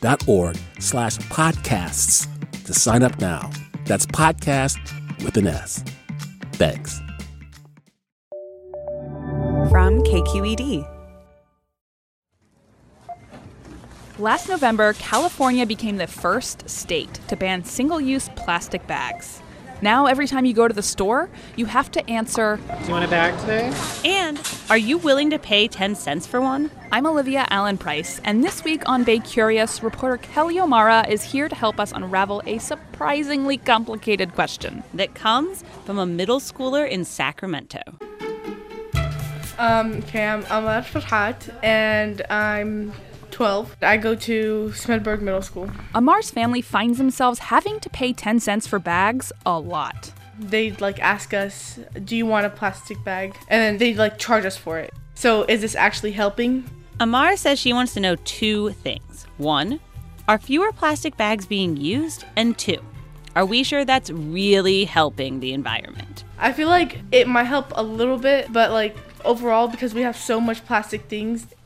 donate.kqed.org slash podcasts to sign up now. That's podcast with an S. Thanks. From KQED. Last November, California became the first state to ban single use plastic bags. Now, every time you go to the store, you have to answer Do you want a bag today? And are you willing to pay 10 cents for one? I'm Olivia Allen Price, and this week on Bay Curious, reporter Kelly O'Mara is here to help us unravel a surprisingly complicated question that comes from a middle schooler in Sacramento. Um, okay, I'm Ahmad Farhat, and I'm 12. I go to Smedberg Middle School. Amar's family finds themselves having to pay 10 cents for bags a lot. They'd like ask us, "Do you want a plastic bag?" And then they'd like charge us for it. So, is this actually helping? Amar says she wants to know two things. One, are fewer plastic bags being used? And two, are we sure that's really helping the environment? I feel like it might help a little bit, but like overall because we have so much plastic things,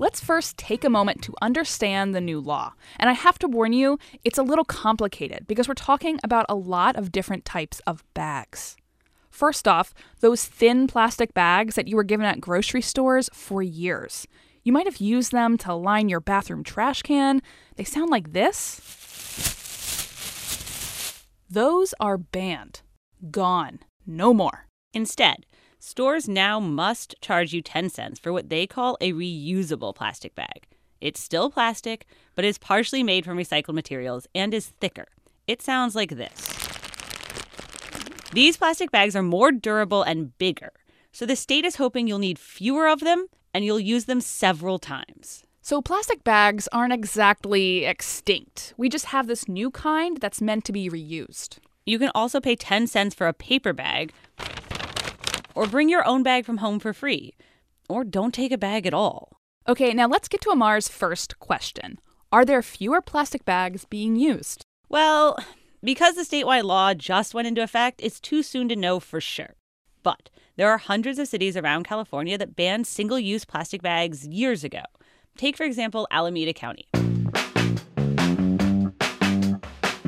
Let's first take a moment to understand the new law. And I have to warn you, it's a little complicated because we're talking about a lot of different types of bags. First off, those thin plastic bags that you were given at grocery stores for years. You might have used them to line your bathroom trash can. They sound like this. Those are banned. Gone. No more. Instead, stores now must charge you 10 cents for what they call a reusable plastic bag. It's still plastic, but is partially made from recycled materials and is thicker. It sounds like this. These plastic bags are more durable and bigger, so the state is hoping you'll need fewer of them and you'll use them several times. So, plastic bags aren't exactly extinct. We just have this new kind that's meant to be reused. You can also pay 10 cents for a paper bag, or bring your own bag from home for free, or don't take a bag at all. Okay, now let's get to Amar's first question Are there fewer plastic bags being used? Well, because the statewide law just went into effect, it's too soon to know for sure. But there are hundreds of cities around California that banned single use plastic bags years ago. Take, for example, Alameda County.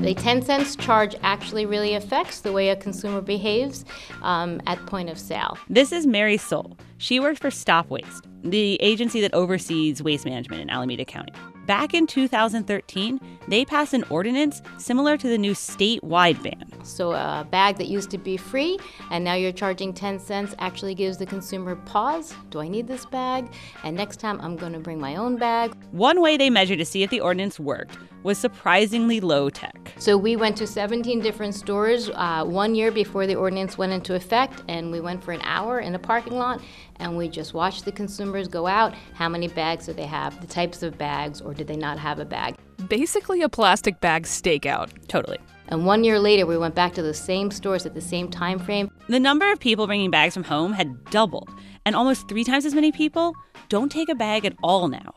The 10 cents charge actually really affects the way a consumer behaves um, at point of sale. This is Meri Soll. She works for Stop Waste, the agency that oversees waste management in Alameda County. Back in 2013, they passed an ordinance similar to the new statewide ban. So a bag that used to be free and now you're charging 10 cents actually gives the consumer pause. Do I need this bag? And next time I'm going to bring my own bag. One way they measured to see if the ordinance worked was surprisingly low tech. So we went to 17 different stores uh, one year before the ordinance went into effect, and we went for an hour in a parking lot, and we just watched the consumers go out. How many bags do they have? The types of bags, or did they not have a bag? Basically, a plastic bag stakeout. Totally. And one year later, we went back to the same stores at the same time frame. The number of people bringing bags from home had doubled, and almost three times as many people don't take a bag at all now.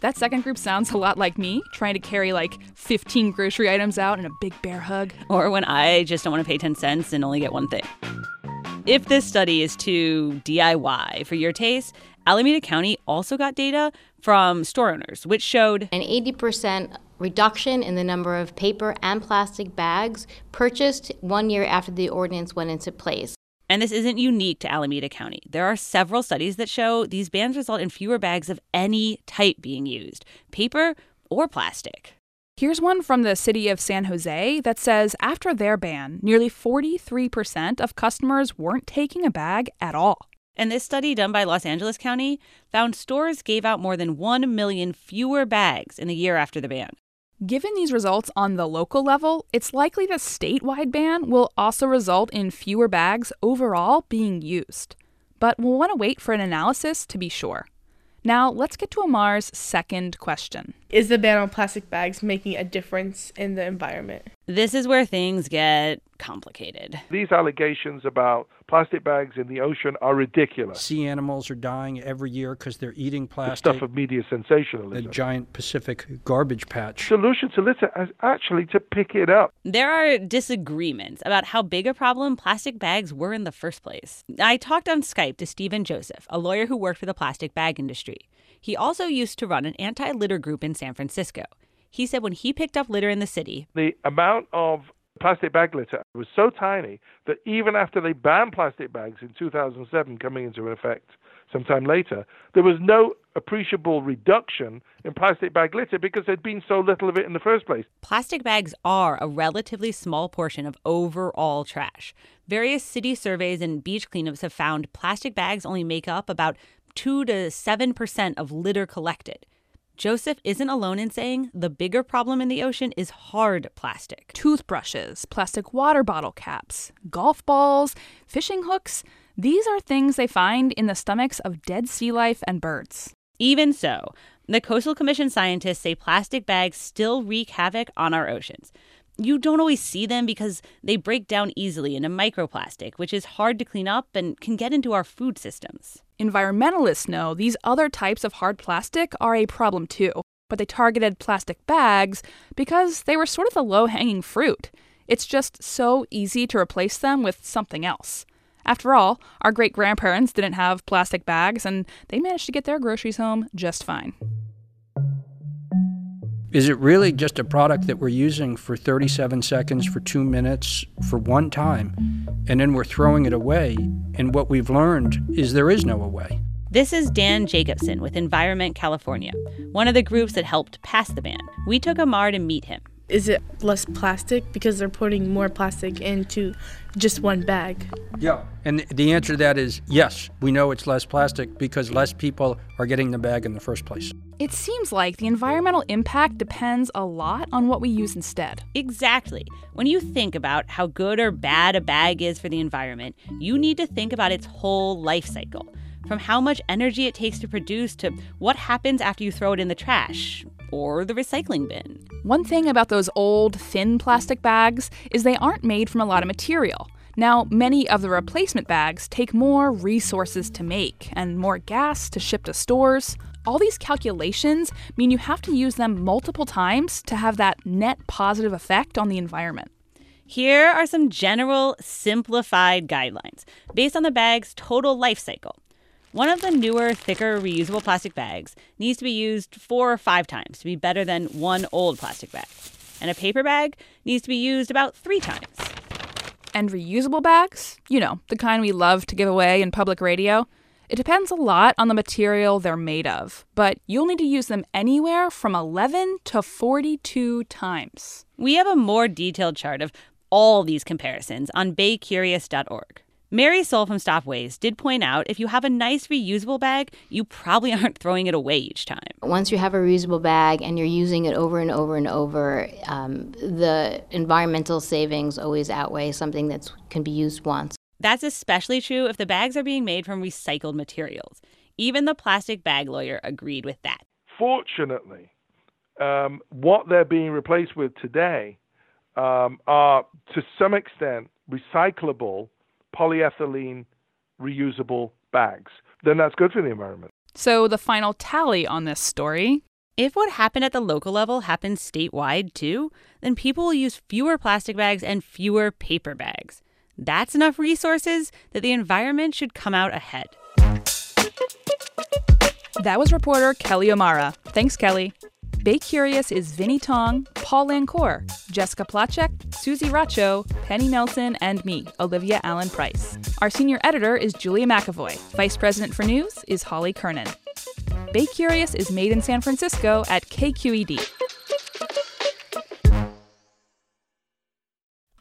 That second group sounds a lot like me, trying to carry like 15 grocery items out in a big bear hug. Or when I just don't want to pay 10 cents and only get one thing. If this study is too DIY for your taste, Alameda County also got data from store owners, which showed an 80% reduction in the number of paper and plastic bags purchased one year after the ordinance went into place. And this isn't unique to Alameda County. There are several studies that show these bans result in fewer bags of any type being used paper or plastic. Here's one from the city of San Jose that says after their ban, nearly 43% of customers weren't taking a bag at all. And this study done by Los Angeles County found stores gave out more than 1 million fewer bags in the year after the ban. Given these results on the local level, it's likely the statewide ban will also result in fewer bags overall being used. But we'll want to wait for an analysis to be sure. Now, let's get to Amar's second question. Is the ban on plastic bags making a difference in the environment? This is where things get complicated. These allegations about plastic bags in the ocean are ridiculous. Sea animals are dying every year because they're eating plastic. The stuff of media sensationalism. The giant Pacific garbage patch. Solution to litter is actually to pick it up. There are disagreements about how big a problem plastic bags were in the first place. I talked on Skype to Stephen Joseph, a lawyer who worked for the plastic bag industry. He also used to run an anti litter group in San Francisco. He said when he picked up litter in the city, the amount of plastic bag litter was so tiny that even after they banned plastic bags in 2007 coming into effect sometime later, there was no appreciable reduction in plastic bag litter because there'd been so little of it in the first place. Plastic bags are a relatively small portion of overall trash. Various city surveys and beach cleanups have found plastic bags only make up about 2 to 7% of litter collected. Joseph isn't alone in saying the bigger problem in the ocean is hard plastic. Toothbrushes, plastic water bottle caps, golf balls, fishing hooks. These are things they find in the stomachs of dead sea life and birds. Even so, the Coastal Commission scientists say plastic bags still wreak havoc on our oceans. You don't always see them because they break down easily into microplastic, which is hard to clean up and can get into our food systems. Environmentalists know these other types of hard plastic are a problem too, but they targeted plastic bags because they were sort of the low hanging fruit. It's just so easy to replace them with something else. After all, our great grandparents didn't have plastic bags and they managed to get their groceries home just fine. Is it really just a product that we're using for 37 seconds, for two minutes, for one time, and then we're throwing it away? And what we've learned is there is no away. This is Dan Jacobson with Environment California, one of the groups that helped pass the ban. We took Amar to meet him. Is it less plastic because they're putting more plastic into just one bag? Yeah. And the answer to that is yes, we know it's less plastic because less people are getting the bag in the first place. It seems like the environmental impact depends a lot on what we use instead. Exactly. When you think about how good or bad a bag is for the environment, you need to think about its whole life cycle. From how much energy it takes to produce to what happens after you throw it in the trash or the recycling bin. One thing about those old, thin plastic bags is they aren't made from a lot of material. Now, many of the replacement bags take more resources to make and more gas to ship to stores. All these calculations mean you have to use them multiple times to have that net positive effect on the environment. Here are some general simplified guidelines based on the bag's total life cycle. One of the newer, thicker, reusable plastic bags needs to be used four or five times to be better than one old plastic bag. And a paper bag needs to be used about three times. And reusable bags, you know, the kind we love to give away in public radio, It depends a lot on the material they're made of, but you'll need to use them anywhere from 11 to 42 times. We have a more detailed chart of all these comparisons on baycurious.org. Meri Soll from Stop Waste did point out if you have a nice reusable bag, you probably aren't throwing it away each time. Once you have a reusable bag and you're using it over and over and over, um, the environmental savings always outweigh something that can be used once. That's especially true if the bags are being made from recycled materials. Even the plastic bag lawyer agreed with that. Fortunately, um, what they're being replaced with today um, are, to some extent, recyclable polyethylene reusable bags. Then that's good for the environment. So, the final tally on this story if what happened at the local level happens statewide too, then people will use fewer plastic bags and fewer paper bags. That's enough resources that the environment should come out ahead. That was reporter Kelly O'Mara. Thanks, Kelly. Bay Curious is Vinnee Tong, Paul Lancour, Jessica Placzek, Susie Racho, Penny Nelson, and me, Olivia Allen Price. Our senior editor is Julia McEvoy. Vice president for news is Holly Kernan. Bay Curious is made in San Francisco at KQED.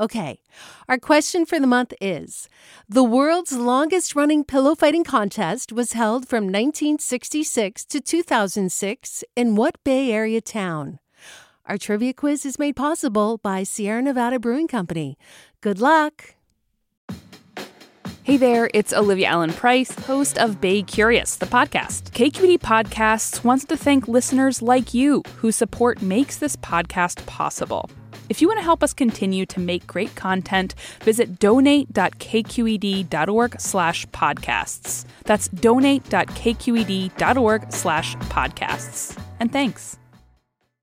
Okay, our question for the month is The world's longest running pillow fighting contest was held from 1966 to 2006 in what Bay Area town? Our trivia quiz is made possible by Sierra Nevada Brewing Company. Good luck! Hey there, it's Olivia Allen Price, host of Bay Curious, the podcast. KQED Podcasts wants to thank listeners like you whose support makes this podcast possible. If you want to help us continue to make great content, visit donate.kqed.org slash podcasts. That's donate.kqed.org slash podcasts. And thanks.